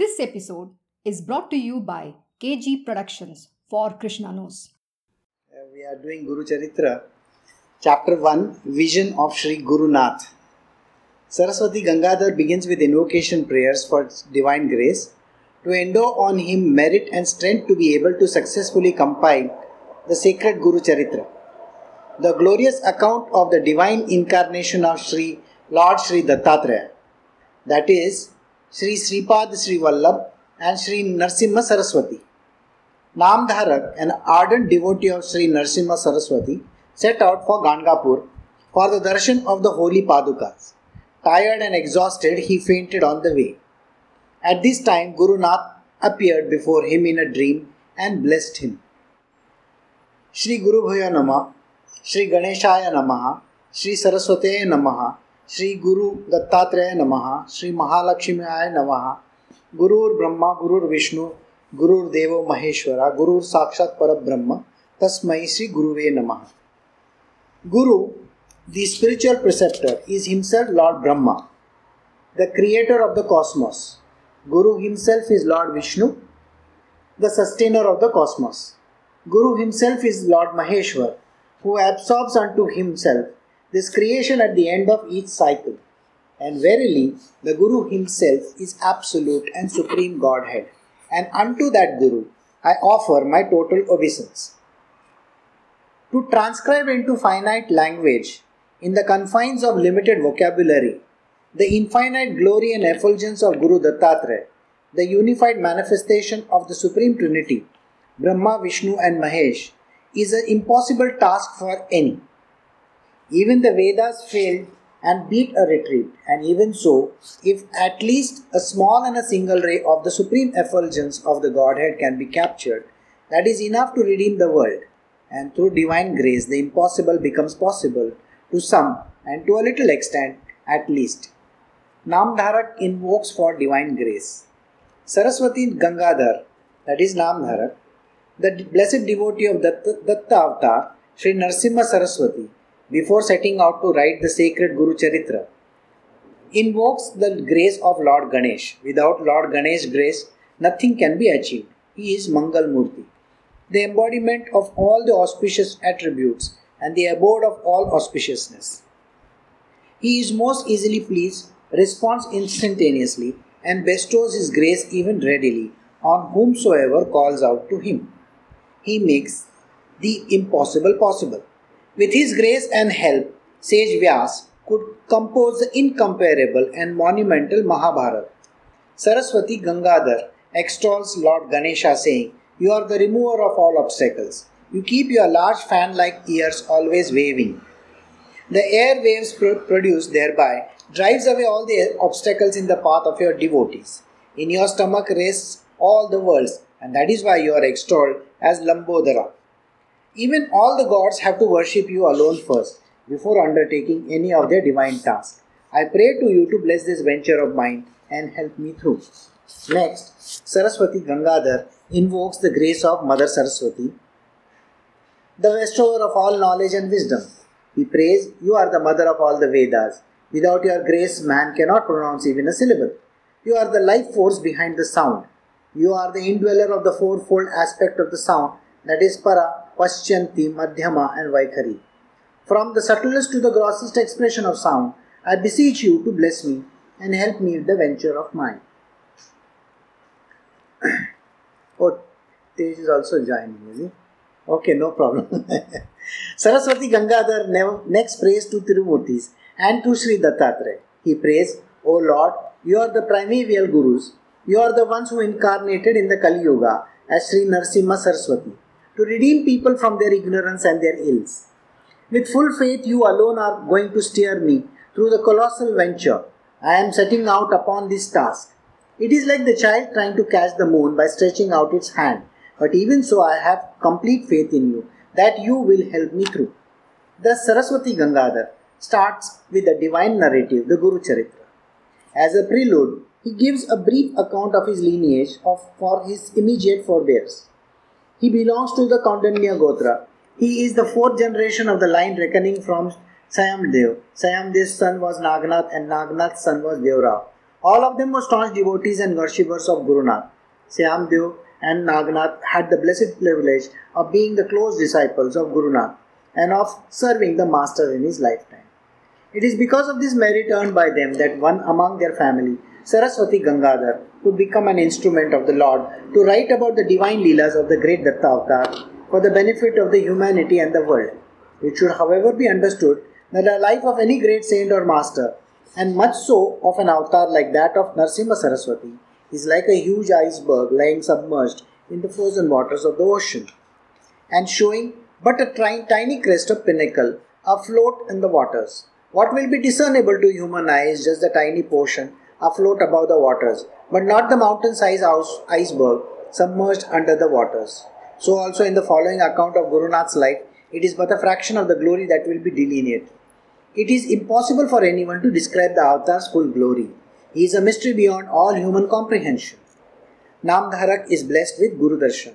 This episode is brought to you by KG Productions for Krishna Knows. Uh, we are doing Guru Charitra, chapter 1 Vision of Sri Guru Nath. Saraswati Gangadhar begins with invocation prayers for divine grace to endow on him merit and strength to be able to successfully compile the sacred Guru Charitra. The glorious account of the divine incarnation of Sri Lord Sri Dattatreya, that is, Sri Sripad Sri Vallabh and Sri Narsimha Saraswati. Namdharak, an ardent devotee of Sri Narsimha Saraswati, set out for Gangapur for the darshan of the holy Padukas. Tired and exhausted, he fainted on the way. At this time, Guru Nath appeared before him in a dream and blessed him. Shri Guru Bhaya Namah, Shri Ganeshaya Namaha, Shri Saraswate Namaha, Namaha, Shri Mahalakshmiyaya Namaha, Gurur Brahma, Gurur Vishnu, Gurur Devo Maheshwara, Gurur Sakshat Parabrahma, Tasmai Sri Guruve Namaha. Guru, the spiritual preceptor, is himself Lord Brahma, the creator of the cosmos. Guru himself is Lord Vishnu, the sustainer of the cosmos. Guru himself is Lord Maheshwar, who absorbs unto himself this creation at the end of each cycle. And verily, the Guru himself is absolute and supreme Godhead. And unto that Guru I offer my total obeisance. To transcribe into finite language, in the confines of limited vocabulary, the infinite glory and effulgence of Guru Dattatreya, the unified manifestation of the Supreme Trinity, Brahma, Vishnu, and Mahesh, is an impossible task for any. Even the Vedas failed and beat a retreat, and even so, if at least a small and a single ray of the supreme effulgence of the Godhead can be captured, that is enough to redeem the world. And through divine grace, the impossible becomes possible to some, and to a little extent at least. Namdharak invokes for divine grace. Saraswati Gangadhar, that is Namdharak, the blessed devotee of Datta, Datta Avatar, Sri Narsimha Saraswati, before setting out to write the sacred Guru Charitra, invokes the grace of Lord Ganesh. Without Lord Ganesh grace, nothing can be achieved. He is Mangal Murti, the embodiment of all the auspicious attributes and the abode of all auspiciousness. He is most easily pleased, responds instantaneously, and bestows his grace even readily on whomsoever calls out to him. He makes the impossible possible. With his grace and help, sage Vyas could compose the incomparable and monumental Mahabharata. Saraswati Gangadhar extols Lord Ganesha, saying, You are the remover of all obstacles. You keep your large fan like ears always waving. The air waves pro- produced thereby drives away all the obstacles in the path of your devotees. In your stomach rests all the worlds, and that is why you are extolled as Lambodara. Even all the gods have to worship you alone first before undertaking any of their divine tasks. I pray to you to bless this venture of mine and help me through. Next, Saraswati Gangadhar invokes the grace of Mother Saraswati, the bestower of all knowledge and wisdom. He prays, You are the mother of all the Vedas. Without your grace, man cannot pronounce even a syllable. You are the life force behind the sound. You are the indweller of the fourfold aspect of the sound, that is Para, Pashyanti, Madhyama, and Vaikhari. From the subtlest to the grossest expression of sound, I beseech you to bless me and help me with the venture of mine. oh, Tej is also joining, is he? Okay, no problem. Saraswati Gangadhar next prays to Tirumurtis and to Sri Dattatreya. He prays, O Lord, you are the primeval gurus. You are the ones who incarnated in the Kali Yuga as Sri Narsimha Saraswati to redeem people from their ignorance and their ills. With full faith, you alone are going to steer me through the colossal venture. I am setting out upon this task. It is like the child trying to catch the moon by stretching out its hand. But even so, I have complete faith in you that you will help me through. Thus, Saraswati Gangadhar starts with the divine narrative, the Guru Charitra. As a prelude, he gives a brief account of his lineage of, for his immediate forebears. He belongs to the Kaundinya Gotra. He is the fourth generation of the line reckoning from Sayamdev. Sayamdev's son was Nagnath and Nagnath's son was Devrao. All of them were staunch devotees and worshippers of Guru Nath. Sayamdev and Nagnath had the blessed privilege of being the close disciples of Guru Nath and of serving the Master in his lifetime. It is because of this merit earned by them that one among their family, Saraswati Gangadhar, could become an instrument of the Lord to write about the divine Leelas of the great Datta Avatar for the benefit of the humanity and the world. It should, however, be understood that the life of any great saint or master, and much so of an avatar like that of Narsimha Saraswati, is like a huge iceberg lying submerged in the frozen waters of the ocean and showing but a tiny crest of pinnacle afloat in the waters. What will be discernible to human eye is just the tiny portion afloat above the waters, but not the mountain sized iceberg submerged under the waters. So, also in the following account of Guru Nath's life, it is but a fraction of the glory that will be delineated. It is impossible for anyone to describe the avatar's full glory. He is a mystery beyond all human comprehension. Namdharak is blessed with Guru Darshan.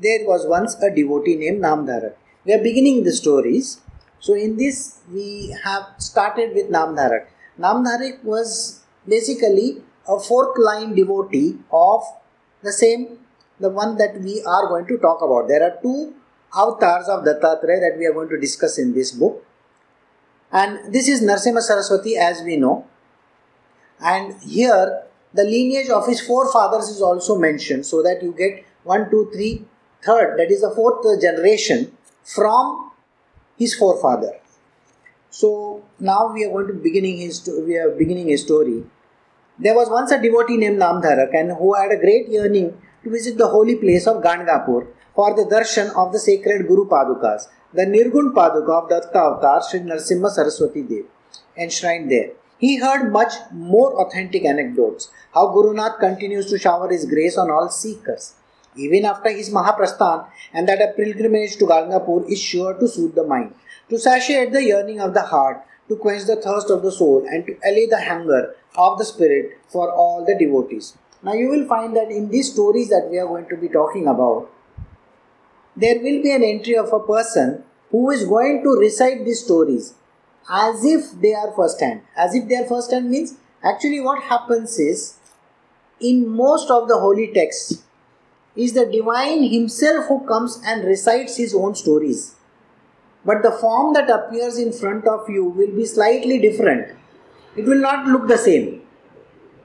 There was once a devotee named Namdharak. We are beginning the stories. So, in this, we have started with Namdharak. Namdharak was basically a fourth line devotee of the same, the one that we are going to talk about. There are two avatars of Dattatreya that we are going to discuss in this book. And this is Narsimha Saraswati, as we know. And here the lineage of his forefathers is also mentioned so that you get one, two, three, third, that is the fourth generation from his forefather. So now we are going to beginning his we are beginning his story. There was once a devotee named Namdharak and who had a great yearning to visit the holy place of Gangapur for the darshan of the sacred Guru Padukas, the Nirgun Paduka of Datta Avatar Sri Narsimha Saraswati Dev, enshrined there. He heard much more authentic anecdotes, how Guru Nath continues to shower his grace on all seekers, even after his Mahaprasthan, and that a pilgrimage to Gangapur is sure to soothe the mind, to satiate the yearning of the heart, to quench the thirst of the soul, and to allay the hunger of the spirit for all the devotees. Now, you will find that in these stories that we are going to be talking about, there will be an entry of a person who is going to recite these stories as if they are first hand. As if they are first hand means actually what happens is in most of the holy texts is the divine himself who comes and recites his own stories. But the form that appears in front of you will be slightly different. It will not look the same.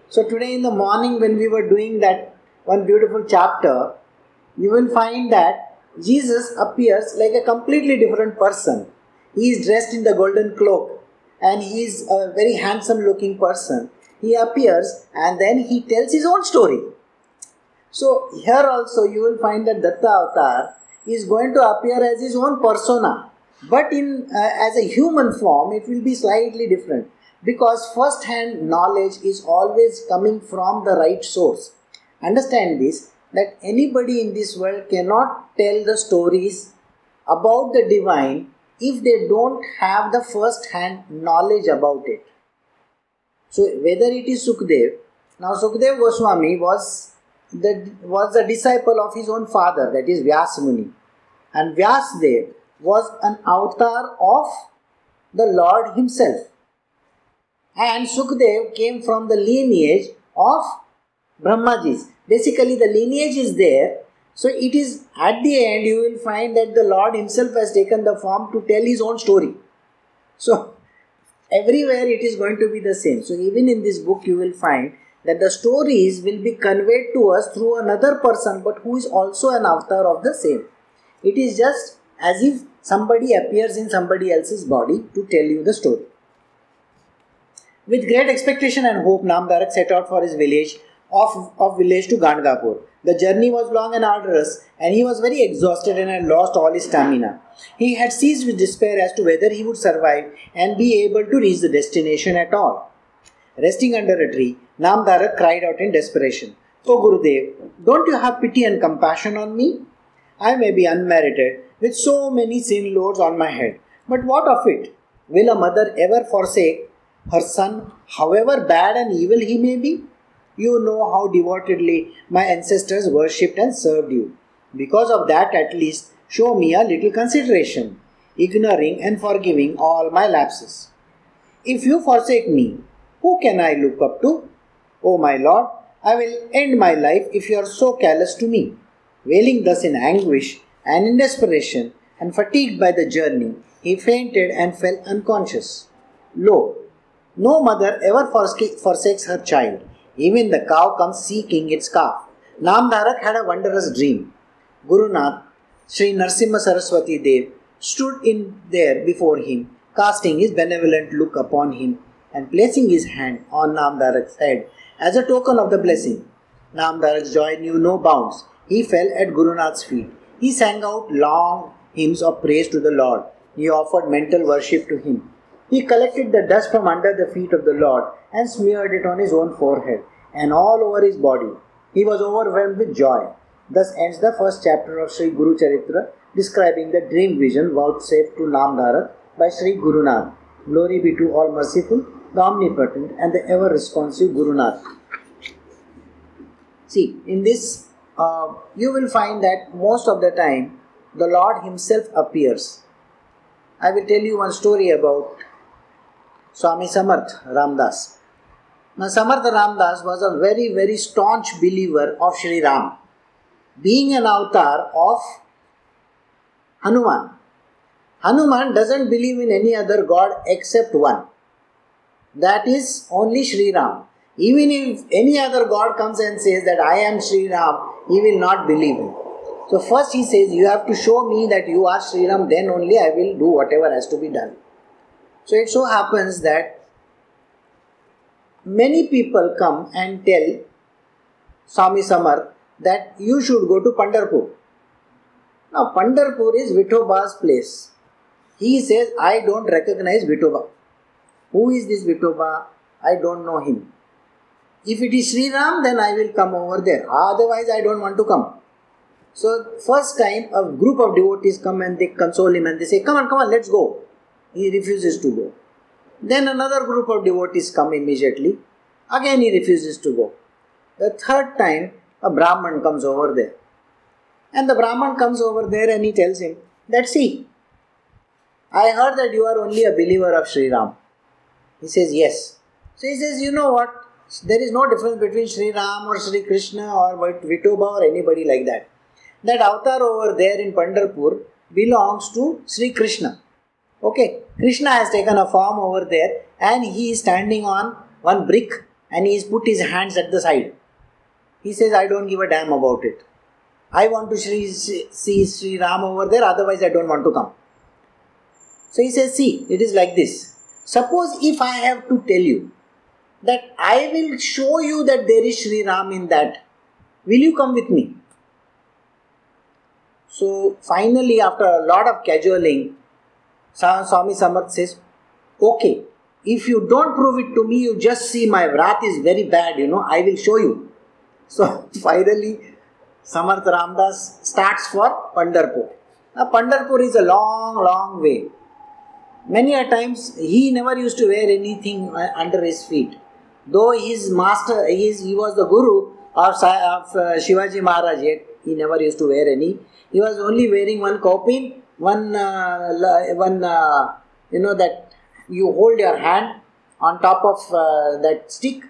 So, today in the morning, when we were doing that one beautiful chapter, you will find that Jesus appears like a completely different person he is dressed in the golden cloak and he is a very handsome looking person. He appears and then he tells his own story. So, here also you will find that Datta Avatar is going to appear as his own persona, but in uh, as a human form, it will be slightly different because first hand knowledge is always coming from the right source. Understand this that anybody in this world cannot tell the stories about the divine if they don't have the first hand knowledge about it. So whether it is Sukdev, now Sukdev Goswami was the was the disciple of his own father, that is Vyasmuni. And Vyasdev was an avatar of the Lord himself. And Sukdev came from the lineage of Brahmajis. Basically, the lineage is there so it is at the end you will find that the Lord Himself has taken the form to tell His own story. So everywhere it is going to be the same. So even in this book you will find that the stories will be conveyed to us through another person but who is also an avatar of the same. It is just as if somebody appears in somebody else's body to tell you the story. With great expectation and hope, Namdharak set out for his village of, of village to Gangapur. The journey was long and arduous, and he was very exhausted and had lost all his stamina. He had seized with despair as to whether he would survive and be able to reach the destination at all. Resting under a tree, Namdharak cried out in desperation, O Gurudev, don't you have pity and compassion on me? I may be unmerited, with so many sin loads on my head. But what of it? Will a mother ever forsake her son, however bad and evil he may be? You know how devotedly my ancestors worshipped and served you. Because of that, at least, show me a little consideration, ignoring and forgiving all my lapses. If you forsake me, who can I look up to? O my Lord, I will end my life if you are so callous to me. Wailing thus in anguish and in desperation, and fatigued by the journey, he fainted and fell unconscious. Lo, no mother ever forsakes her child. Even the cow comes seeking its calf. Namdharak had a wondrous dream. Guru Nath, Sri Narsimha Saraswati Dev, stood in there before him, casting his benevolent look upon him and placing his hand on Namdharak's head as a token of the blessing. Namdharak's joy knew no bounds. He fell at Guru Nath's feet. He sang out long hymns of praise to the Lord. He offered mental worship to him. He collected the dust from under the feet of the Lord and smeared it on his own forehead and all over his body. He was overwhelmed with joy. Thus ends the first chapter of Sri Guru Charitra describing the dream vision vouchsafed to Namdharak by Sri Guru Nath. Glory be to all merciful, the omnipotent, and the ever responsive Guru Nath. See, in this, uh, you will find that most of the time the Lord Himself appears. I will tell you one story about Swami Samarth Ramdas. Now, Samarth Ramdas was a very, very staunch believer of Sri Ram, being an avatar of Hanuman. Hanuman doesn't believe in any other god except one. That is only Sri Ram. Even if any other god comes and says that I am Sri Ram, he will not believe him. So, first he says, You have to show me that you are Sri Ram, then only I will do whatever has to be done. So it so happens that many people come and tell Swami Samarth that you should go to Pandharpur. Now Pandharpur is Vithoba's place. He says, I don't recognize Vithoba. Who is this Vithoba? I don't know him. If it is Sri Ram, then I will come over there. Otherwise, I don't want to come. So, first time a group of devotees come and they console him and they say, Come on, come on, let's go. He refuses to go. Then another group of devotees come immediately. Again, he refuses to go. The third time, a Brahman comes over there. And the Brahman comes over there and he tells him that, see, I heard that you are only a believer of Sri Ram. He says, yes. So he says, you know what? There is no difference between Sri Ram or Sri Krishna or Vithoba or anybody like that. That avatar over there in Pandharpur belongs to Sri Krishna. Okay, Krishna has taken a form over there and he is standing on one brick and he has put his hands at the side. He says, I don't give a damn about it. I want to see Sri Ram over there, otherwise, I don't want to come. So he says, See, it is like this. Suppose if I have to tell you that I will show you that there is Sri Ram in that, will you come with me? So finally, after a lot of cajoling, Swami Samarth says, Okay, if you don't prove it to me, you just see my wrath is very bad, you know, I will show you. So finally, Samarth Ramdas starts for Pandharpur. Now, Pandharpur is a long, long way. Many a times he never used to wear anything uh, under his feet. Though his master, he, he was the guru of, of uh, Shivaji Maharaj, yet he never used to wear any. He was only wearing one kaupin one uh, one uh, you know that you hold your hand on top of uh, that stick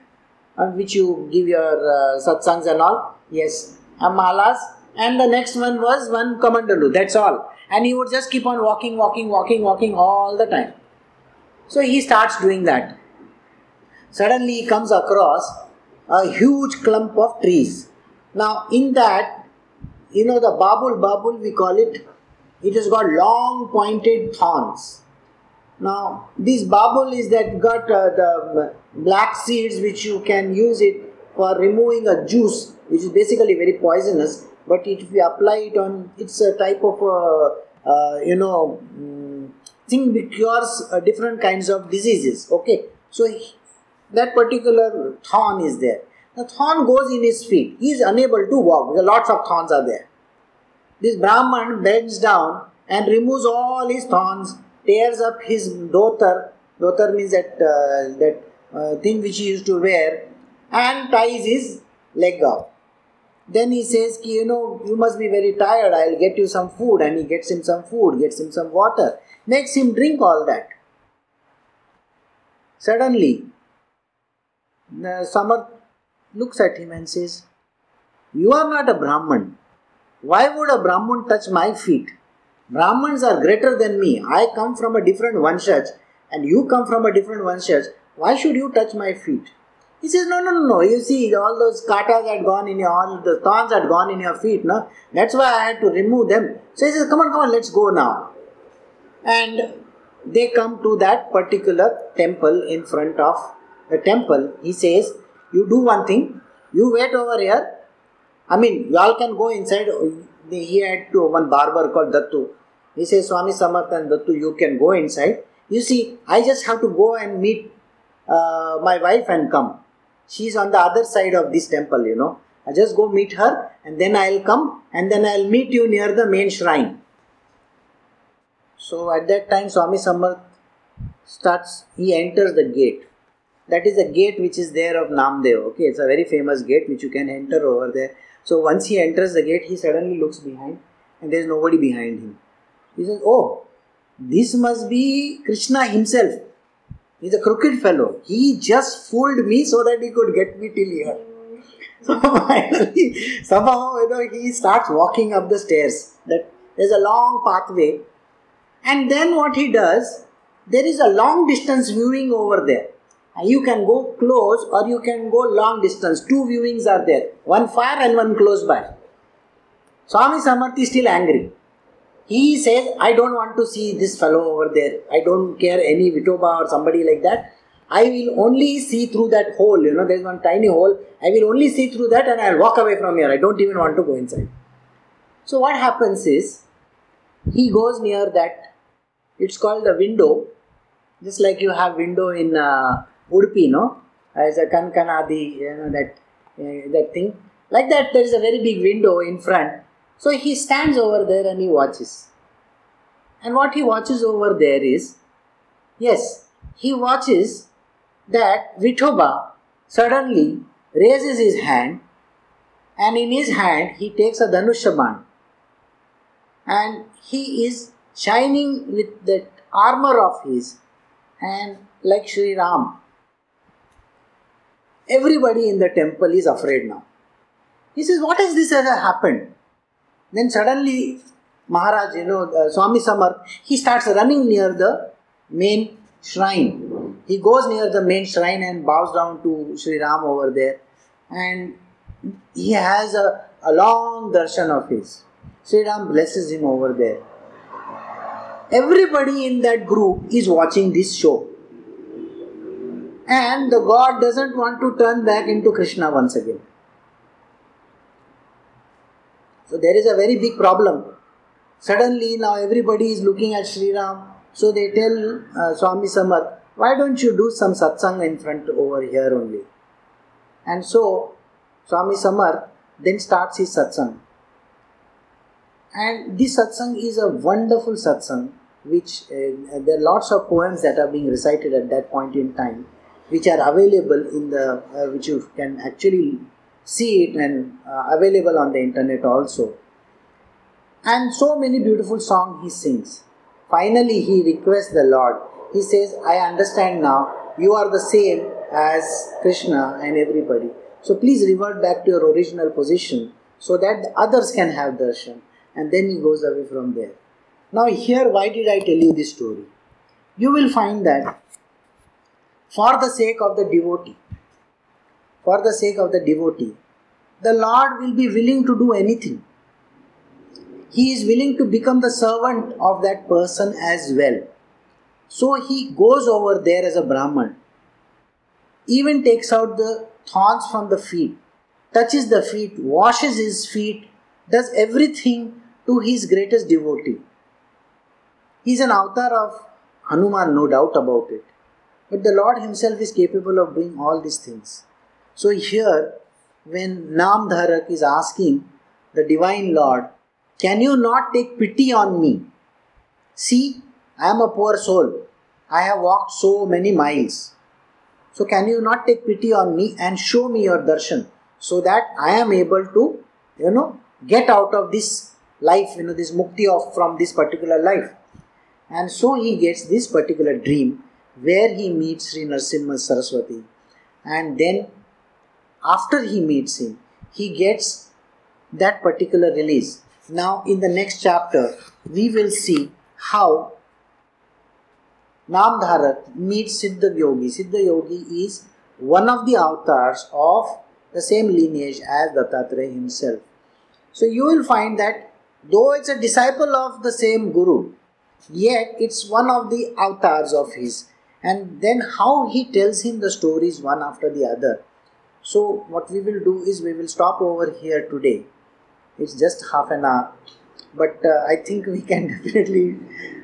on which you give your uh, satsangs and all. Yes and malas. And the next one was one kamandalu that's all. And he would just keep on walking walking walking walking all the time. So he starts doing that suddenly he comes across a huge clump of trees now in that you know the babul babul we call it it has got long pointed thorns. Now, this babul is that got uh, the black seeds which you can use it for removing a juice which is basically very poisonous. But if you apply it on, it's a type of uh, uh, you know um, thing which cures uh, different kinds of diseases. Okay, so that particular thorn is there. The thorn goes in his feet. He is unable to walk because lots of thorns are there. This Brahman bends down and removes all his thorns, tears up his dhotar. Dhotar means that uh, that uh, thing which he used to wear, and ties his leg up. Then he says, you know, you must be very tired. I'll get you some food, and he gets him some food, gets him some water, makes him drink all that. Suddenly, Samarth looks at him and says, You are not a Brahman. Why would a Brahman touch my feet? Brahmans are greater than me. I come from a different Vanshaj and you come from a different Vanshaj. Why should you touch my feet? He says, No, no, no, no. You see, all those katas had gone in your, all the thorns had gone in your feet, no? That's why I had to remove them. So he says, Come on, come on, let's go now. And they come to that particular temple in front of the temple. He says, You do one thing, you wait over here. I mean, you all can go inside. He had to one barber called Dattu. He says, Swami Samarth and Dattu, you can go inside. You see, I just have to go and meet uh, my wife and come. She's on the other side of this temple, you know. I just go meet her and then I'll come and then I'll meet you near the main shrine. So at that time, Swami Samarth starts, he enters the gate. That is the gate which is there of Namdev. Okay, it's a very famous gate which you can enter over there. So once he enters the gate, he suddenly looks behind and there is nobody behind him. He says, Oh, this must be Krishna himself. He's a crooked fellow. He just fooled me so that he could get me till here. So finally, somehow, you know, he starts walking up the stairs. That there's a long pathway. And then what he does, there is a long distance viewing over there. You can go close or you can go long distance. Two viewings are there. One far and one close by. Swami Samarthi is still angry. He says, I don't want to see this fellow over there. I don't care any Vithoba or somebody like that. I will only see through that hole. You know, there's one tiny hole. I will only see through that and I'll walk away from here. I don't even want to go inside. So, what happens is, he goes near that. It's called the window. Just like you have window in uh, Udupi, no? As a Kankanadi, you know, that, uh, that thing. Like that, there is a very big window in front so he stands over there and he watches. And what he watches over there is yes, he watches that Vithoba suddenly raises his hand and in his hand he takes a Dhanushaban and he is shining with that armor of his and like Sri Ram. Everybody in the temple is afraid now. He says, What has this ever happened? Then suddenly, Maharaj, you know, uh, Swami Samarth, he starts running near the main shrine. He goes near the main shrine and bows down to Sri Ram over there. And he has a, a long darshan of his. Sri Ram blesses him over there. Everybody in that group is watching this show. And the God doesn't want to turn back into Krishna once again. So there is a very big problem. Suddenly now everybody is looking at Sri Ram. So they tell uh, Swami Samarth, why don't you do some satsang in front over here only? And so Swami Samarth then starts his satsang. And this satsang is a wonderful satsang, which uh, there are lots of poems that are being recited at that point in time, which are available in the, uh, which you can actually see it and uh, available on the internet also. And so many beautiful songs he sings. Finally, he requests the Lord. He says, I understand now, you are the same as Krishna and everybody. So please revert back to your original position so that the others can have darshan. And then he goes away from there. Now, here, why did I tell you this story? You will find that for the sake of the devotee, for the sake of the devotee, the Lord will be willing to do anything. He is willing to become the servant of that person as well. So he goes over there as a Brahman, even takes out the thorns from the feet, touches the feet, washes his feet, does everything to his greatest devotee. He is an avatar of Hanuman, no doubt about it. But the Lord Himself is capable of doing all these things. So here, when Namdharak is asking the Divine Lord, Can you not take pity on me? See, I am a poor soul. I have walked so many miles. So, can you not take pity on me and show me your darshan so that I am able to, you know, get out of this life, you know, this mukti of from this particular life? And so he gets this particular dream where he meets Sri Narasimha Saraswati. And then after he meets him, he gets that particular release. Now, in the next chapter, we will see how Namdharak meets Siddha Yogi. Siddha Yogi is one of the avatars of the same lineage as Dattatreya himself. So you will find that though it's a disciple of the same Guru, yet it's one of the avatars of his. And then how he tells him the stories one after the other. So what we will do is we will stop over here today. It's just half an hour, but uh, I think we can definitely,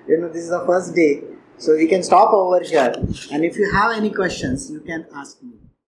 you know, this is the first day, so we can stop over here. And if you have any questions, you can ask me.